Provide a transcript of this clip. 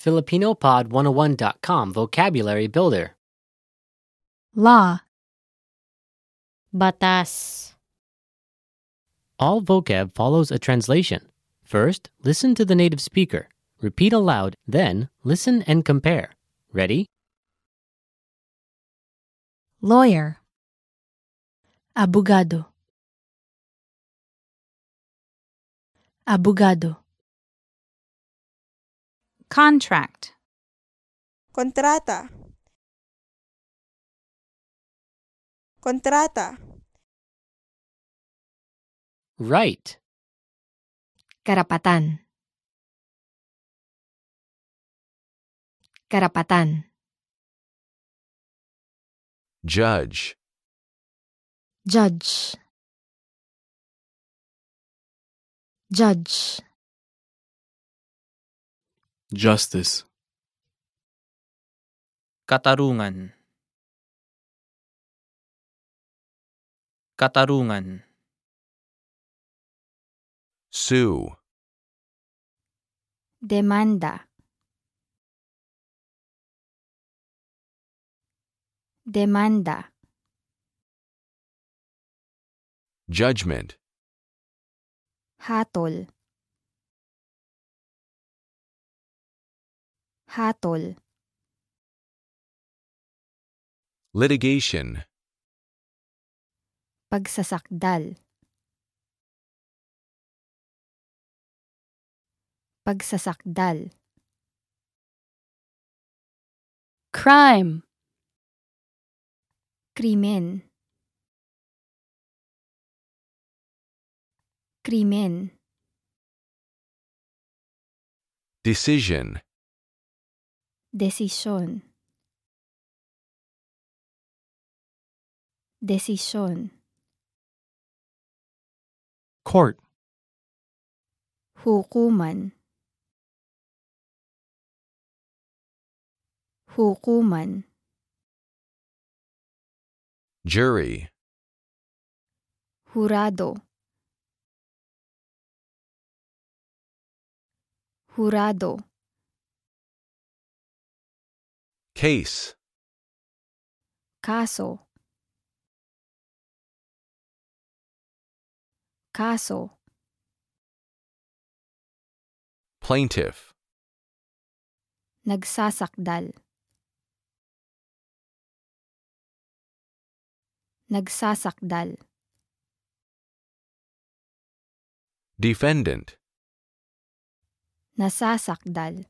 FilipinoPod101.com Vocabulary Builder. law, batas, All vocab follows a translation. First, listen to the native speaker. Repeat aloud, then, listen and compare. Ready? lawyer, abogado, abogado, contract, Kontrata. Kontrata. Right. karapatan, karapatan, judge, judge, judge, justice, Katarungan. Katarungan. sue, demanda, demanda, judgment, hatol, hatol, litigation, pagsasakdal, pagsasakdal, crime, krimen, krimen, decision, desisyon, desisyon, court, hukuman, hukuman, jury, Jurado. Jurado. Case, Kaso. Kaso. plaintiff, Nagsasakdal. Nagsasakdal. defendant, Nasasakdal.